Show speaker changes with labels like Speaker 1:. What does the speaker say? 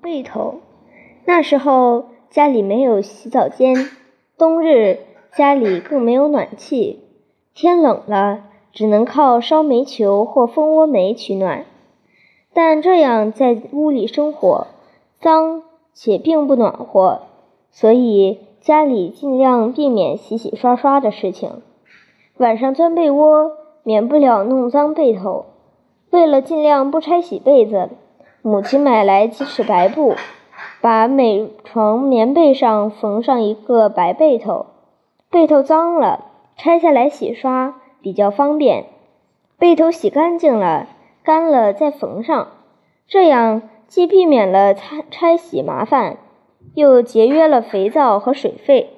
Speaker 1: 被头。那时候家里没有洗澡间，冬日家里更没有暖气，天冷了只能靠烧煤球或蜂窝煤取暖。但这样在屋里生活，脏且并不暖和，所以家里尽量避免洗洗刷刷的事情。晚上钻被窝，免不了弄脏被头。为了尽量不拆洗被子，母亲买来几尺白布，把每床棉被上缝上一个白被头。被头脏了，拆下来洗刷比较方便。被头洗干净了，干了再缝上，这样既避免了拆拆洗麻烦，又节约了肥皂和水费。